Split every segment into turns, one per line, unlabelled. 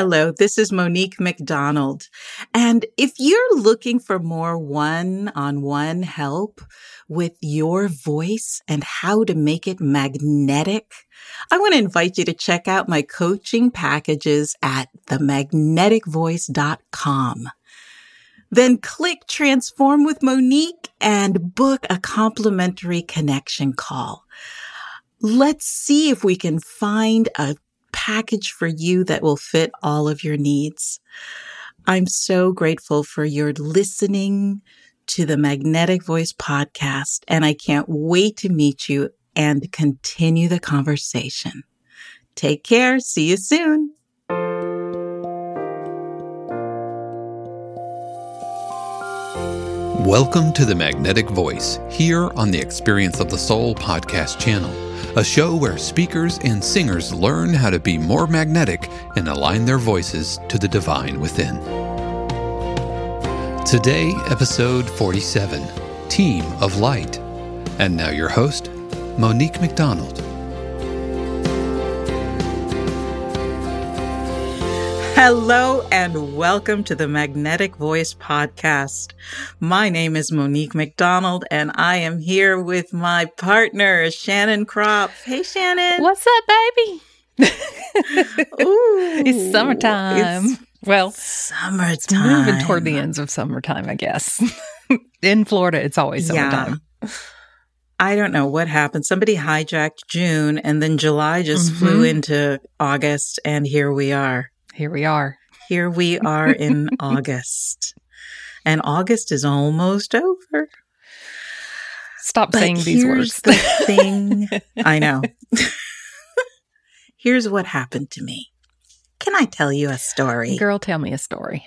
Hello, this is Monique McDonald. And if you're looking for more one on one help with your voice and how to make it magnetic, I want to invite you to check out my coaching packages at themagneticvoice.com. Then click transform with Monique and book a complimentary connection call. Let's see if we can find a package for you that will fit all of your needs. I'm so grateful for your listening to the Magnetic Voice podcast, and I can't wait to meet you and continue the conversation. Take care. See you soon.
Welcome to the Magnetic Voice here on the Experience of the Soul podcast channel a show where speakers and singers learn how to be more magnetic and align their voices to the divine within. Today, episode 47 Team of Light. And now, your host, Monique McDonald.
Hello and welcome to the Magnetic Voice Podcast. My name is Monique McDonald and I am here with my partner, Shannon Kropf. Hey, Shannon.
What's up, baby?
Ooh,
it's summertime.
It's
well,
summertime.
It's moving toward the ends of summertime, I guess. In Florida, it's always summertime.
Yeah. I don't know what happened. Somebody hijacked June and then July just mm-hmm. flew into August and here we are.
Here we are.
Here we are in August. And August is almost over.
Stop but saying these words.
the thing. I know. here's what happened to me. Can I tell you a story?
Girl, tell me a story.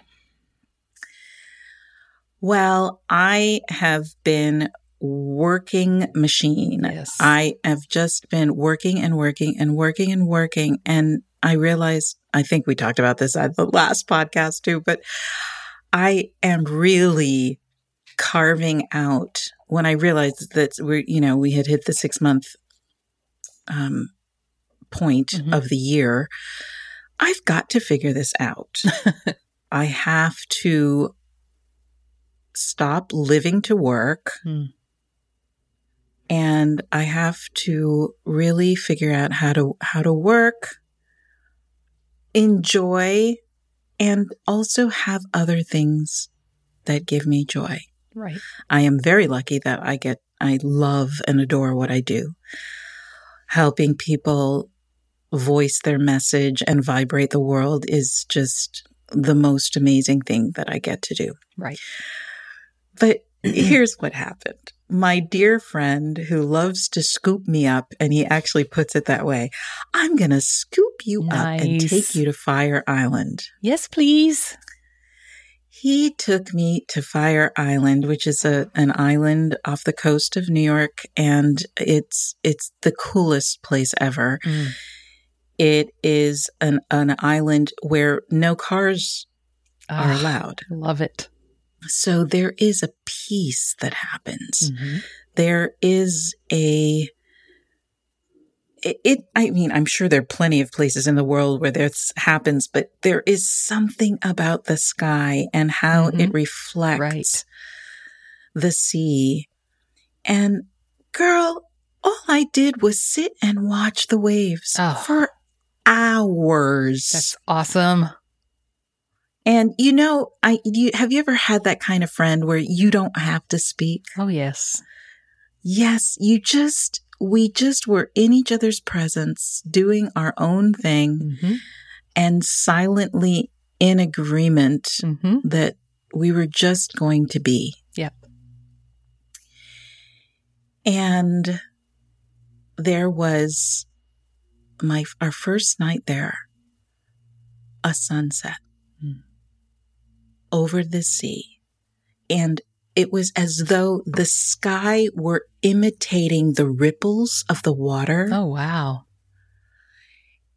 Well, I have been working machine.
Yes.
I have just been working and working and working and working. And I realized, I think we talked about this at the last podcast too, but I am really carving out when I realized that we're, you know, we had hit the six month um, point mm-hmm. of the year. I've got to figure this out. I have to stop living to work. Mm. And I have to really figure out how to, how to work enjoy and also have other things that give me joy.
Right.
I am very lucky that I get, I love and adore what I do. Helping people voice their message and vibrate the world is just the most amazing thing that I get to do.
Right.
But here's what happened my dear friend who loves to scoop me up, and he actually puts it that way I'm going to scoop you nice. up and take you to Fire Island.
Yes, please.
He took me to Fire Island, which is a an island off the coast of New York, and it's it's the coolest place ever. Mm. It is an an island where no cars are allowed.
Love it.
So there is a peace that happens. Mm-hmm. There is a it, it, I mean, I'm sure there are plenty of places in the world where this happens, but there is something about the sky and how
Mhm.
it reflects
Right.
the sea. And girl, all I did was sit and watch the waves
Oh.
for hours.
That's awesome.
And you know, I you have you ever had that kind of friend where you don't have to speak?
Oh, yes.
Yes, you just we just were in each other's presence, doing our own thing
hmm
and silently in agreement
hmm
that we were just going to be.
Yep.
And there was my our first night there, a sunset. Over the sea. And it was as though the sky were imitating the ripples of the water.
Oh, wow.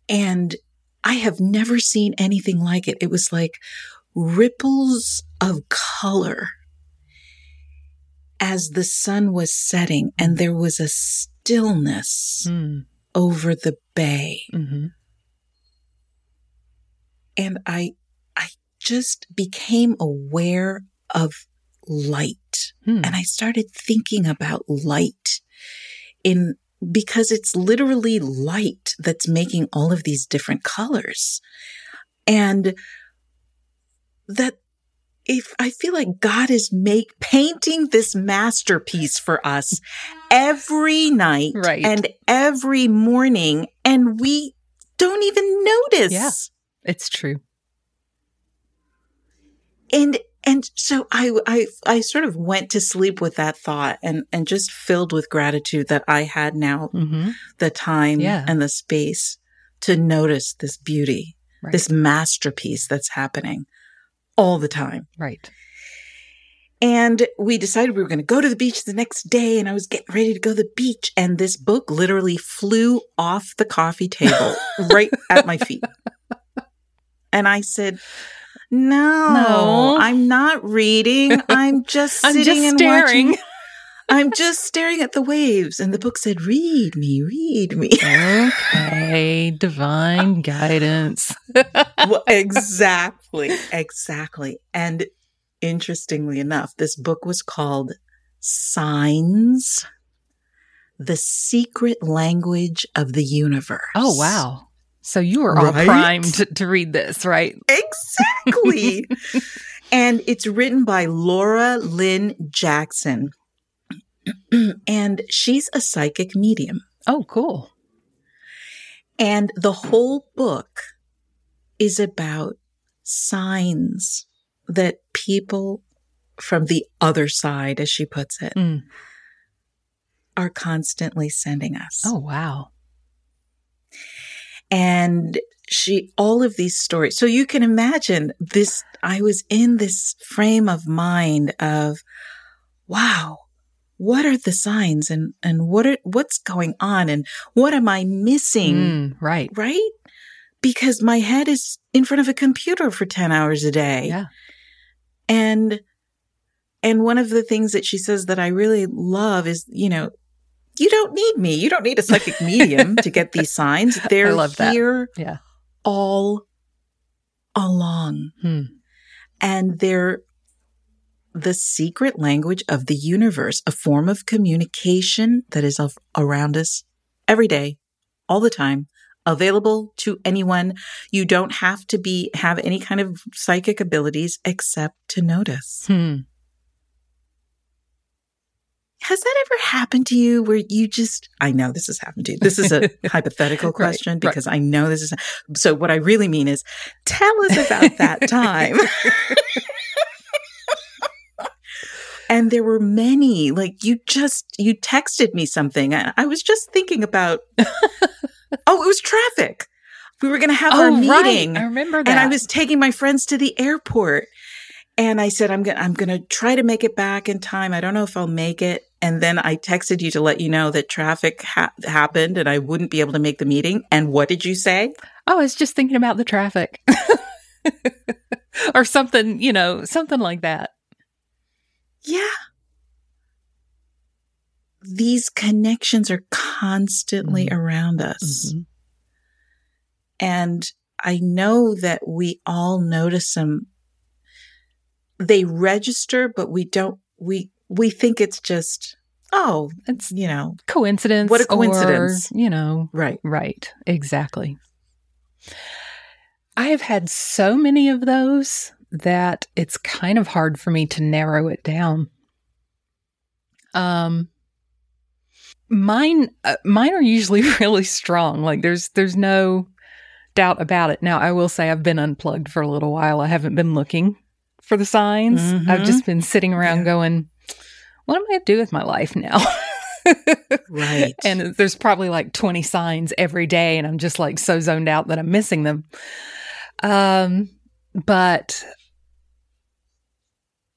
And I have never seen anything like it. It was like ripples of color as the sun was setting, and there was a stillness
Mm.
over the bay.
hmm
And I just became aware of light.
Hmm.
And I started thinking about light in because it's literally light that's making all of these different colors. And that if I feel like God is make painting this masterpiece for us every night
Right.
and every morning and we don't even notice.
Yeah. It's true.
And and so I, I I sort of went to sleep with that thought and and just filled with gratitude that I had now
hmm
the time
Yeah.
and the space to notice this beauty,
Right.
this masterpiece that's happening all the time.
right.
And we decided we were going to go to the beach the next day and I was getting ready to go to the beach and this book literally flew off the coffee table right at my feet. And I said, no,
No.
I'm not reading. I'm just
I'm
sitting
just
and
staring.
watching. I'm just staring at the waves. And the book said, read me, read me.
okay. Divine guidance.
well, exactly, exactly. And interestingly enough, this book was called Signs, the Secret Language of the Universe.
Oh, wow. So you were all
Right?
primed to, to read this, right?
Exactly. and it's written by Laura Lynne Jackson. and she's a psychic medium.
Oh, cool.
And the whole book is about signs that people from the other side, as she puts it,
Mm.
are constantly sending us.
Oh, wow.
And she, all of these stories. So you can imagine this. I was in this frame of mind of, wow, what are the signs and, and what are, what's going on and what am I missing?
Mm, right.
right? Because my head is in front of a computer for 10 hours a day.
Yeah.
And and one of the things that she says that I really love is, you know, you don't need me. You don't need a psychic medium to get these signs. They're
love that.
here
Yeah.
all along.
Hmm.
And they're the secret language of the universe, a form of communication that is of, around us every day, all the time, available to anyone. You don't have to be, have any kind of psychic abilities except to notice.
Hmm.
Has that ever happened to you where you just, I know this has happened to you. This is a hypothetical question
right.
because I know this is, so what I really mean is tell us about that time. and there were many, like you just, you texted me something. I, I was just thinking about, oh, it was traffic. We were going to have our
oh,
meeting
right. I remember that.
and I was taking my friends to the airport. And I said, I'm going I'm going to try to make it back in time. I don't know if I'll make it. And then I texted you to let you know that traffic ha- happened and I wouldn't be able to make the meeting. And what did you say?
Oh, I was just thinking about the traffic. or something, you know, something like that.
Yeah. these connections are constantly
Mhm.
around us.
Mhm.
And I know that we all notice them. They register, but we don't, we, we think it's just, oh,
It's
you know,
coincidence.
What a
or,
coincidence.
you know,
right.
Right, exactly. I have had so many of those that it's kind of hard for me to narrow it down. Um mine uh, mine are usually really strong. Like there's there's no doubt about it. Now, I will say I've been unplugged for a little while. I haven't been looking for the signs. I've
Mhm.
just been sitting around
Yeah.
going, what am I going to do with my life now?
Right.
and there's probably like 20 signs every day and i'm just like so zoned out that i'm missing them um but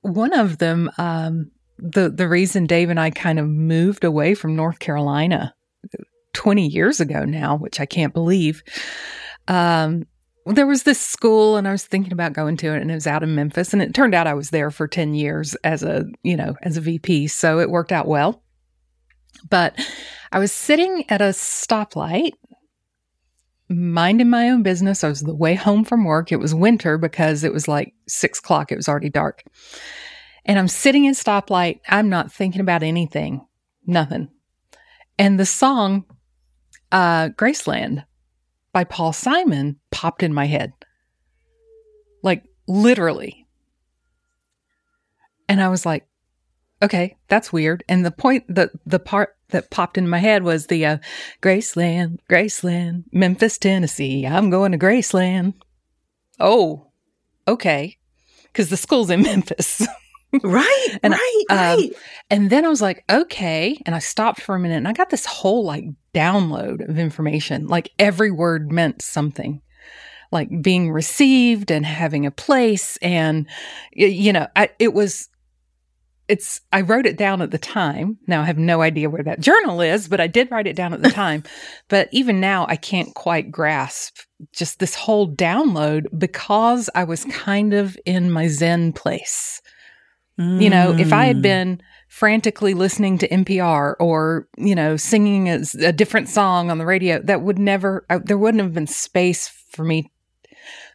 one of them um the the reason dave and i kind of moved away from north carolina 20 years ago now which i can't believe um there was this school and i was thinking about going to it and it was out in memphis and it turned out i was there for 10 years as a you know as a vp so it worked out well but I was sitting at a stoplight, minding my own business. I was the way home from work. It was winter because it was like six o'clock. It was already dark. And I'm sitting at stoplight. I'm not thinking about anything, nothing. And the song, uh, Graceland by Paul Simon popped in my head. Like literally. And I was like, okay, that's weird. And the point, the the part that popped in my head was the uh, Graceland, Graceland, Memphis, Tennessee. I'm going to Graceland. Oh, okay, because the school's in Memphis.
Right.
And,
right.
um,
right.
and then I was like, okay, and I stopped for a minute, and I got this whole like download of information. Like every word meant something. Like being received and having a place, and you know, I, it was it's I wrote it down at the time. Now I have no idea where that journal is, but I did write it down at the time. but even now I can't quite grasp just this whole download because I was kind of in my zen place. You know, if I had
Mm.
been frantically listening to NPR or, you know, singing a, a different song on the radio, that would never I, there wouldn't have been space for me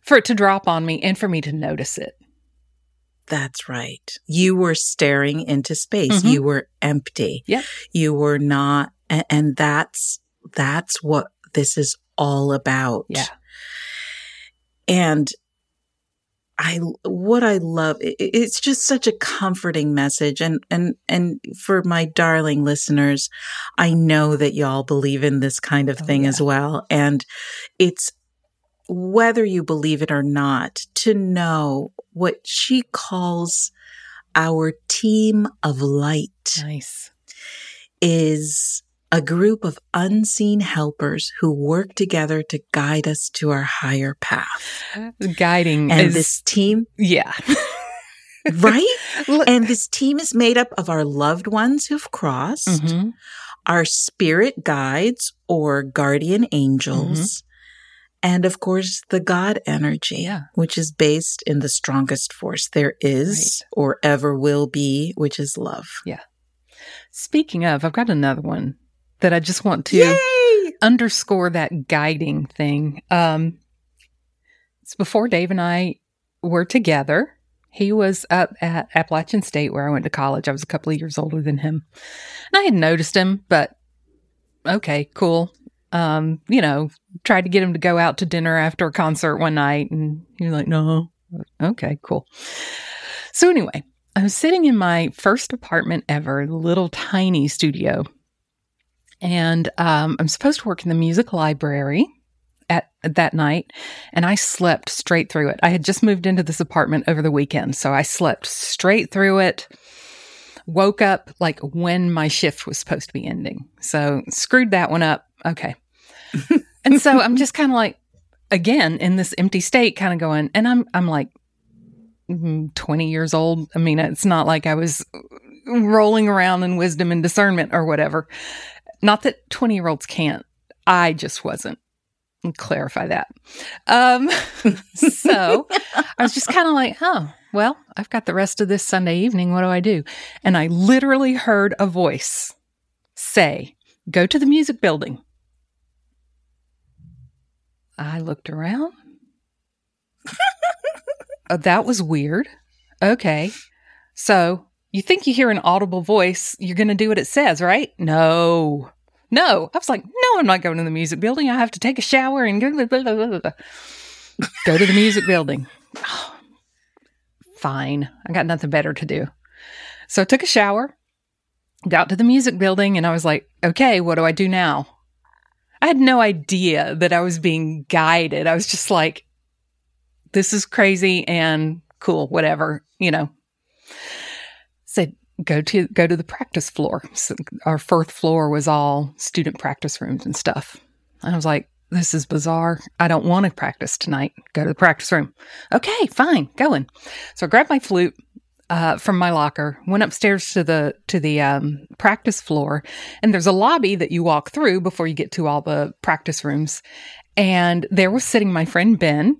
for it to drop on me and for me to notice it.
That's right. You were staring into space.
Mhm.
You were empty.
Yeah.
You were not, and, and that's, that's what this is all about.
Yeah.
And I, what I love, i- i- it's just such a comforting message. And, and, and for my darling listeners, I know that y'all believe in this kind of
Oh,
thing
yeah.
as well. And it's, whether you believe it or not, to know what she calls our team of light
Nice.
is a group of unseen helpers who work together to guide us to our higher path.
Guiding
And
is
this team,
yeah.
right?
Look-
and this team is made up of our loved ones who've crossed,
Mhm.
our spirit guides or guardian angels, and of course the God energy,
Mm-hmm. Yeah.
which is based in the strongest force there is or ever will be, which is love. Yeah.
Speaking of, I've got another one that I just want to
Yay!
underscore that guiding thing. Um, it's before Dave and I were together. He was up at Appalachian State where I went to college. I was a couple of years older than him. And I had noticed him, but okay, cool. Um, you know, tried to get him to go out to dinner after a concert one night and he was like, no. Okay, cool. So anyway, I was sitting in my first apartment ever, little tiny studio. And um, I'm supposed to work in the music library at that night, and I slept straight through it. I had just moved into this apartment over the weekend, so I slept straight through it. Woke up like when my shift was supposed to be ending. So screwed that one up. Okay. and so I'm just kind of like again in this empty state kind of going and I'm I'm like mm, 20 years old. I mean, it's not like I was rolling around in wisdom and discernment or whatever. Not that 20 year olds can't. I just wasn't. I'll clarify that. Um, so I was just kind of like, oh, well, I've got the rest of this Sunday evening. What do I do? And I literally heard a voice say, go to the music building. I looked around. oh, that was weird. Okay. So you think you hear an audible voice, you're going to do what it says, right? No. No. I was like, no, I'm not going to the music building. I have to take a shower and go, blah, blah, blah, go to the music building. Fine. I got nothing better to do. So I took a shower, got to the music building, and I was like, okay, what do I do now? I had no idea that I was being guided. I was just like, this is crazy and cool, whatever, you know. Go to go to the practice floor. So our fourth floor was all student practice rooms and stuff. I was like, this is bizarre. I don't want to practice tonight. Go to the practice room. Okay, fine, going. So I grabbed my flute, uh, from my locker, went upstairs to the to the um, practice floor, and there's a lobby that you walk through before you get to all the practice rooms. And there was sitting my friend Ben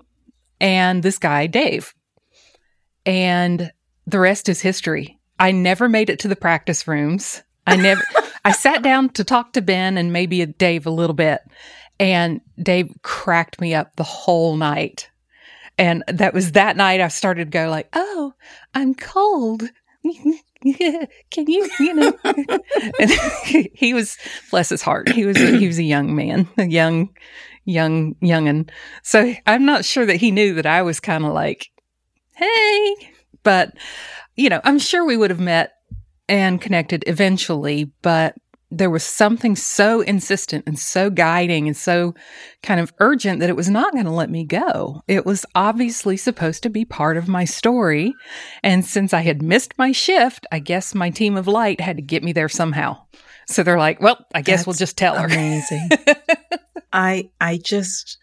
and this guy Dave, and the rest is history. I never made it to the practice rooms. I never. I sat down to talk to Ben and maybe Dave a little bit, and Dave cracked me up the whole night. And that was that night I started to go like, oh, I'm cold. Can you, you know? and he was, bless his heart, he was, a, he was a young man, a young, young, youngin. So I'm not sure that he knew that I was kind of like, hey, but you know, I'm sure we would have met and connected eventually, but there was something so insistent and so guiding and so kind of urgent that it was not going to let me go. It was obviously supposed to be part of my story. And since I had missed my shift, I guess my team of light had to get me there somehow. So they're like, well, I guess
That's
we'll just tell her.
Amazing. I I just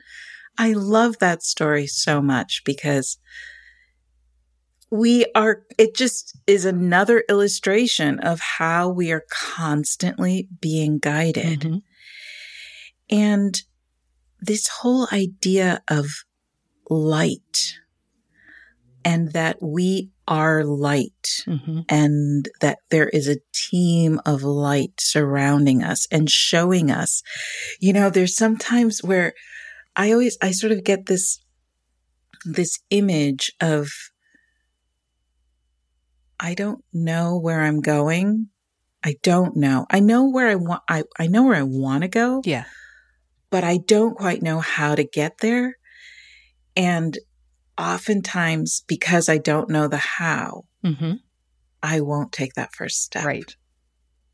I love that story so much because we are, it just is another illustration of how we are constantly being guided.
Mhm.
And this whole idea of light and that we are light
Mhm.
and that there is a team of light surrounding us and showing us. You know, there's sometimes where I always, I sort of get this, this image of, I don't know where I'm going. I don't know. I know where I want, I, I know where I want to go,
Yeah.
but I don't quite know how to get there. And oftentimes because I don't know the how,
hmm
I won't take that first step.
Right.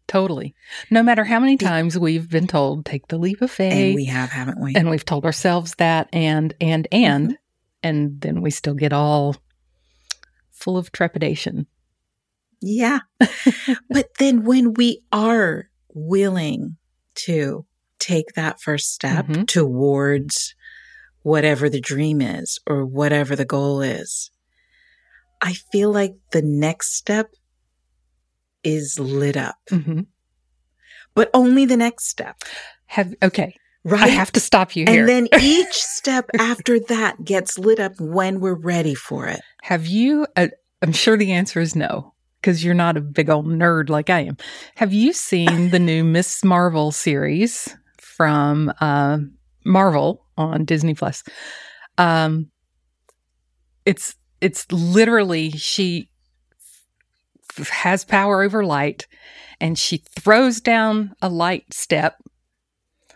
Totally. No matter how many times we've been told, take the leap of faith.
And we have, haven't we?
and we've told ourselves that and and and
Mm-hmm.
and then we still get all full of trepidation
yeah. but then when we are willing to take that first step
Mhm.
towards whatever the dream is or whatever the goal is, I feel like the next step is lit up,
hmm
but only the next step,
have okay
right?
i have to stop you here
and then each step after that gets lit up when we're ready for it.
have you uh, i'm sure the answer is no because you're not a big old nerd like i am. Have you seen the new miss marvel series from uh, marvel on disney plus? Um it's it's literally she f- has power over light and she throws down a light step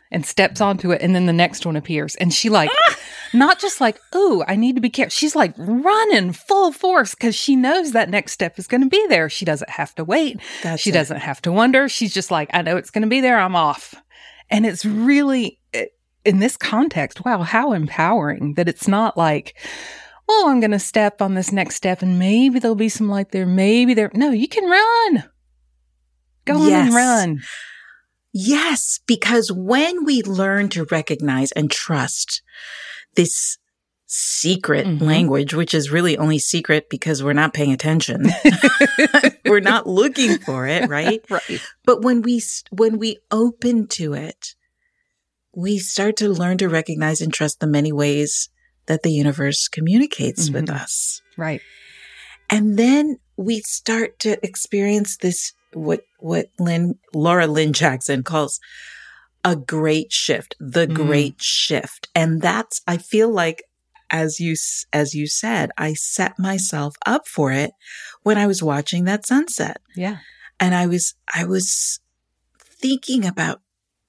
and steps onto it and then the next one appears and she like not just like ooh i need to be careful she's like running full force because she knows that next step is going to be there. She doesn't have to wait.
That's
she
it.
doesn't have to wonder. She's just like i know it's going to be there. I'm off. And it's really eh, in this context wow how empowering that it's not like oh i'm going to step on this next step and maybe there'll be some light there. Maybe there no you can run. Go on and run.
Yes, because when we learn to recognize and trust this secret
Mhm.
language, which is really only secret because we're not paying attention, we're not looking for it, right?
right
But when we when we open to it, we start to learn to recognize and trust the many ways that the universe communicates with
Mhm.
us.
right
And then we start to experience this what what Lynn Laura Lynne Jackson calls a great shift, the
Mm.
great shift. And that's I feel like as you as you said, I set myself up for it when I was watching that sunset.
Yeah.
And I was I was thinking about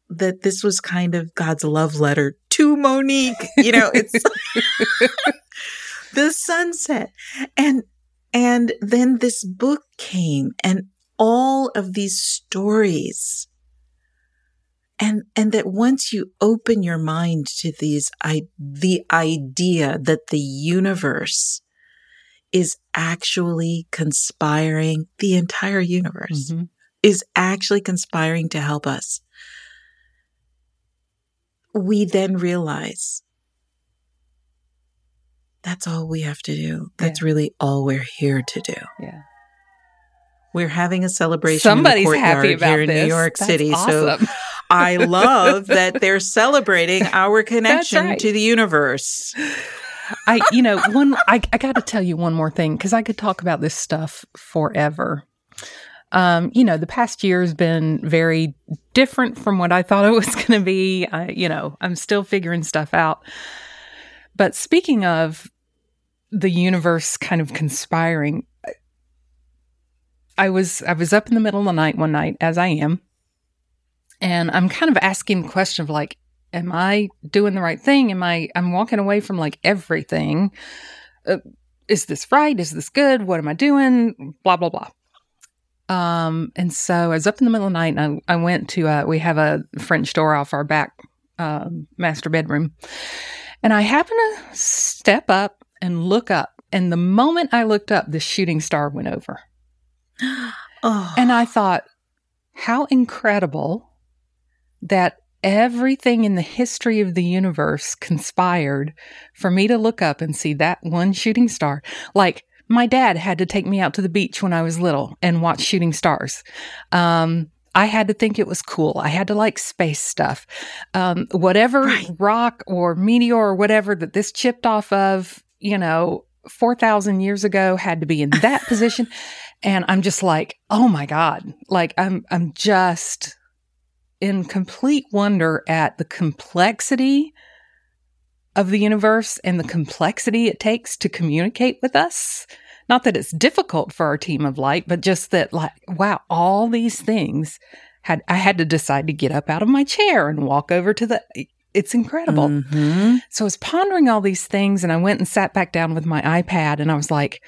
that this was kind of God's love letter to Monique. You know, it's the sunset. And and then this book came and all of these stories. And and that once you open your mind to these I the idea that the universe is actually conspiring the entire universe
Mhm.
is actually conspiring to help us. We then realize that's all we have to do. That's really all we're here to do.
Yeah.
We're having a celebration.
Somebody's happy about
here in
this.
New York
That's
City. So
awesome.
I love that they're celebrating our connection
right.
to the universe.
I, you know, one, I, I got to tell you one more thing because I could talk about this stuff forever. Um, you know, the past year has been very different from what I thought it was going to be. I, you know, I'm still figuring stuff out. But speaking of the universe kind of conspiring, I was I was up in the middle of the night one night, as I am, and I'm kind of asking the question of like, am I doing the right thing? Am I, I'm walking away from like everything. Uh, is this right? Is this good? What am I doing? Blah, blah, blah. Um, and so I was up in the middle of the night and I, I went to, uh, we have a French door off our back, um, master bedroom. And I happened to step up and look up. And the moment I looked up, the shooting star went over.
Oh,
And I thought, how incredible that everything in the history of the universe conspired for me to look up and see that one shooting star. Like, my dad had to take me out to the beach when I was little and watch shooting stars. Um, I had to think it was cool. I had to like space stuff. Um, whatever
Right.
rock or meteor or whatever that this chipped off of, you know, 4,000 years ago had to be in that position. And I'm just like, oh my God. Like I'm, I'm just in complete wonder at the complexity of the universe and the complexity it takes to communicate with us. Not that it's difficult for our team of light, but just that like, wow, all these things had, I had to decide to get up out of my chair and walk over to the, it's incredible.
mhm.
So I was pondering all these things and I went and sat back down with my iPad and I was like,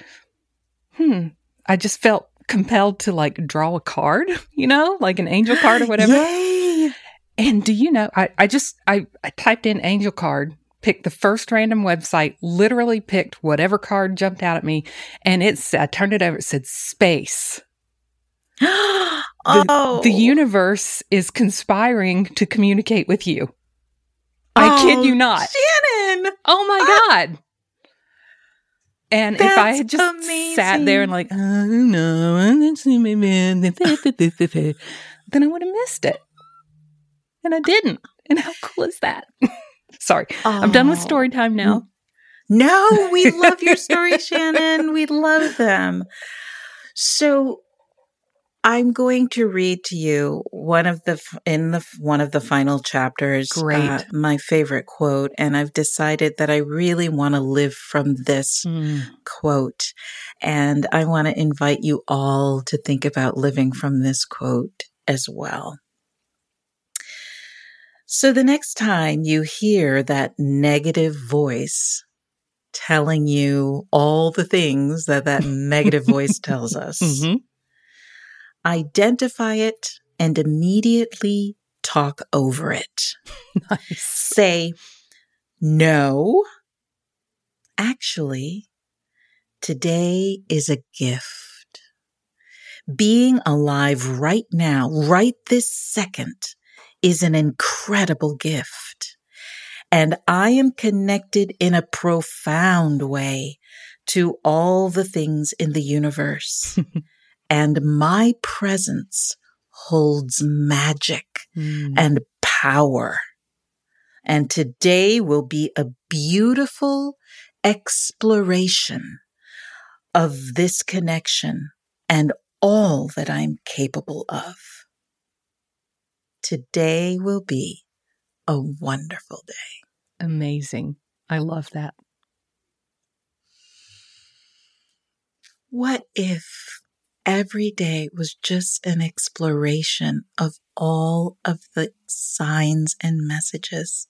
hmm, I just felt compelled to like draw a card, you know, like an angel card or whatever.
Yay!
And do you know, I, I just, I, I typed in angel card, picked the first random website, literally picked whatever card jumped out at me. And it's, I turned it over, it said space. The,
oh,
the universe is conspiring to communicate with you. I kid
Oh,
you not.
Shannon.
Oh my ah! God. And if I had just sat there and like, I don't know, then I would have missed it. And I didn't. And how cool is that? Sorry. I'm done with
Oh.
story time now.
No, we love your stories, Shannon. We love them. So I'm going to read to you one of the in the one of the final chapters.
Great.
uh, my favorite quote, and I've decided that I really want to live from this quote, and I want to invite you all to think about living from this quote as well. So the next time you hear that negative voice telling you all the things that that negative voice tells us,
Mhm.
Identify it and immediately talk over it.
Nice.
Say, no, actually, today is a gift. Being alive right now, right this second, is an incredible gift. And I am connected in a profound way to all the things in the universe. and my presence holds magic
Mm.
and power. And today will be a beautiful exploration of this connection and all that I'm capable of. Today will be a wonderful day.
Amazing. I love that.
What if every day was just an exploration of all of the signs and messages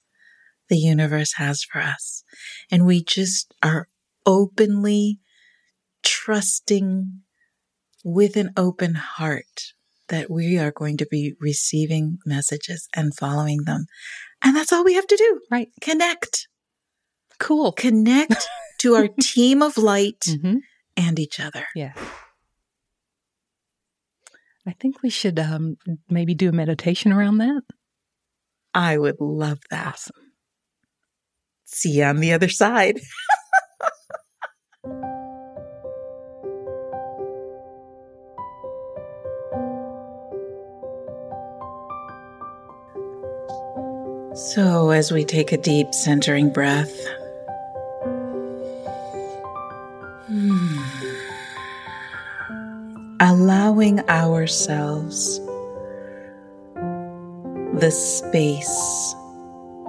the universe has for us? And we just are openly trusting with an open heart that we are going to be receiving messages and following them. And that's all we have to do.
Right.
Connect.
Cool.
Connect to our team of light
Mm-hmm.
and each other.
Yeah. I think we should um, maybe do a meditation around that.
I would love that.
Awesome.
See you on the other side. So, as we take a deep centering breath, ourselves. The space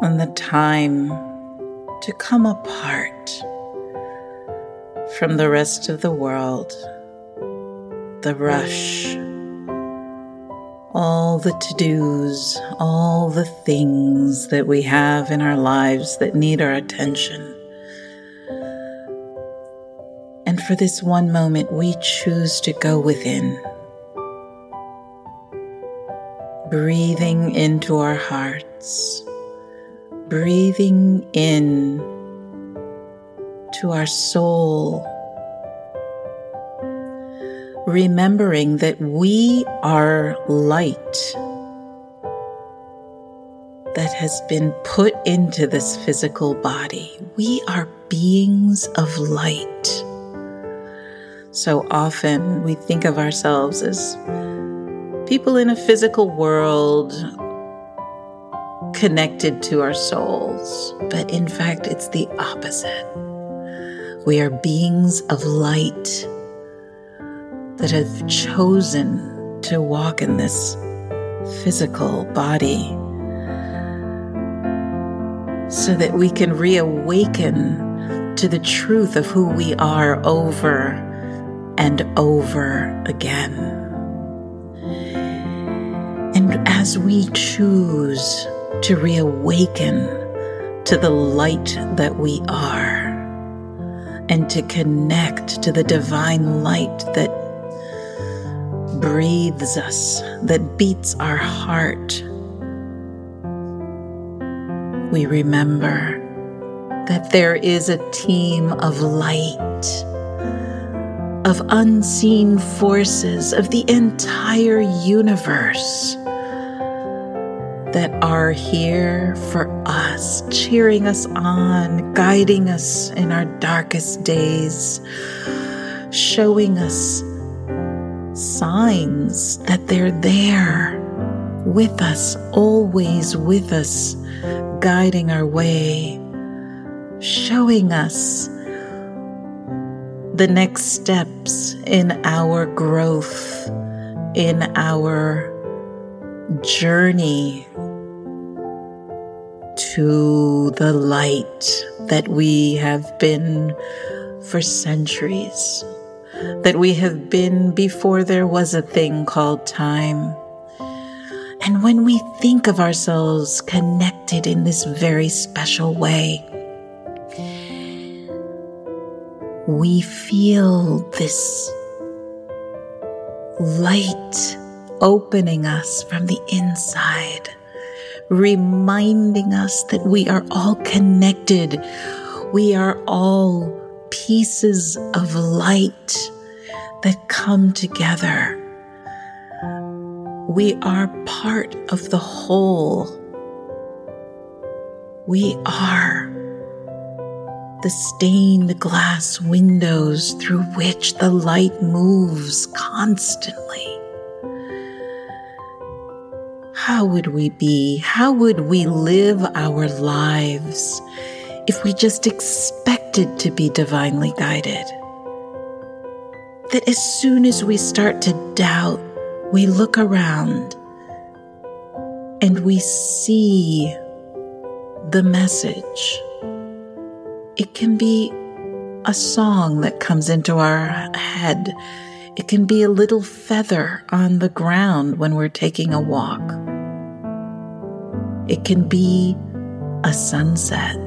and the time to come apart from the rest of the world, the rush, all the to dos, all the things that we have in our lives that need our attention. And for this one moment, we choose to go within, breathing into our hearts, breathing in to our soul remembering that we are light that has been put into this physical body. We are beings of light. So often we think of ourselves as people in a physical world connected to our souls, but in fact, it's the opposite. We are beings of light that have chosen to walk in this physical body so that we can reawaken to the truth of who we are over and over again. And as we choose to reawaken to the light that we are and to connect to the divine light that breathes us, that beats our heart, we remember that there is a team of light, of unseen forces of the entire universe that are here for us, cheering us on, guiding us in our darkest days, showing us signs that they're there with us, always with us, guiding our way, showing us the next steps in our growth, in our journey to the light that we have been for centuries that we have been before there was a thing called time. And when we think of ourselves connected in this very special way, we feel this light opening us from the inside, reminding us that we are all connected. We are all pieces of light that come together. We are part of the whole. We are the stained glass windows through which the light moves constantly. How would we be? How would we live our lives if we just expected to be divinely guided? that as soon as we start to doubt, we look around and we see the message. It can be a song that comes into our head. It can be a little feather on the ground when we're taking a walk. It can be a sunset.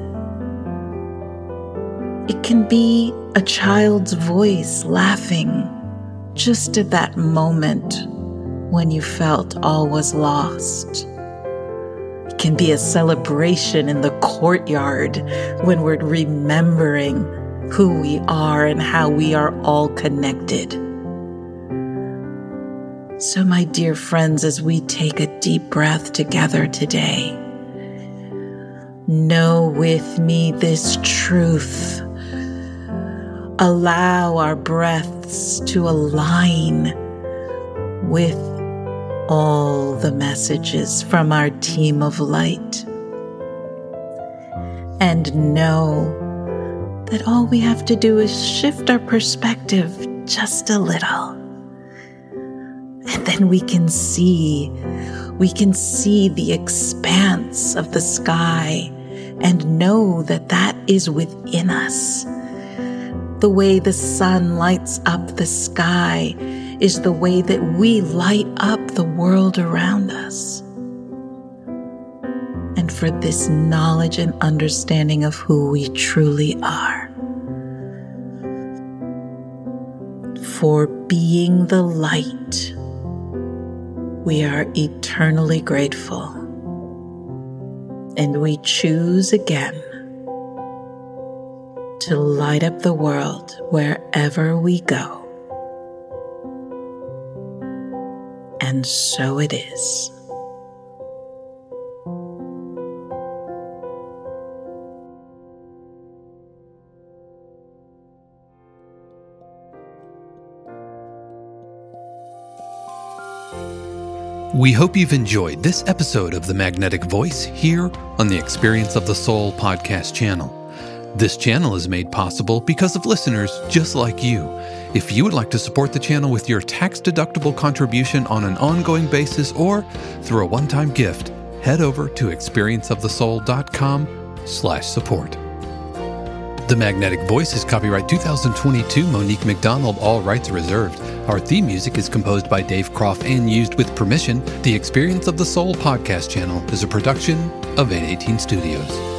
It can be a child's voice laughing just at that moment when you felt all was lost. It can be a celebration in the courtyard when we're remembering who we are and how we are all connected. So, my dear friends, as we take a deep breath together today, know with me this truth. Allow our breaths to align with all the messages from our team of light. And know that all we have to do is shift our perspective just a little. And then we can see, we can see the expanse of the sky and know that that is within us. The way the sun lights up the sky is the way that we light up the world around us. And for this knowledge and understanding of who we truly are. For being the light, we are eternally grateful. And we choose again to light up the world wherever we go. and so it is.
We hope you've enjoyed this episode of The Magnetic Voice here on the Experience of the Soul podcast channel. This channel is made possible because of listeners just like you. If you would like to support the channel with your tax-deductible contribution on an ongoing basis or through a one-time gift, head over to experienceofthesoul.com slash support. The Magnetic Voice is copyright 2022 Monique McDonald, all rights reserved. Our theme music is composed by Dave Kropf and used with permission. The Experience of the Soul podcast channel is a production of 818 Studios.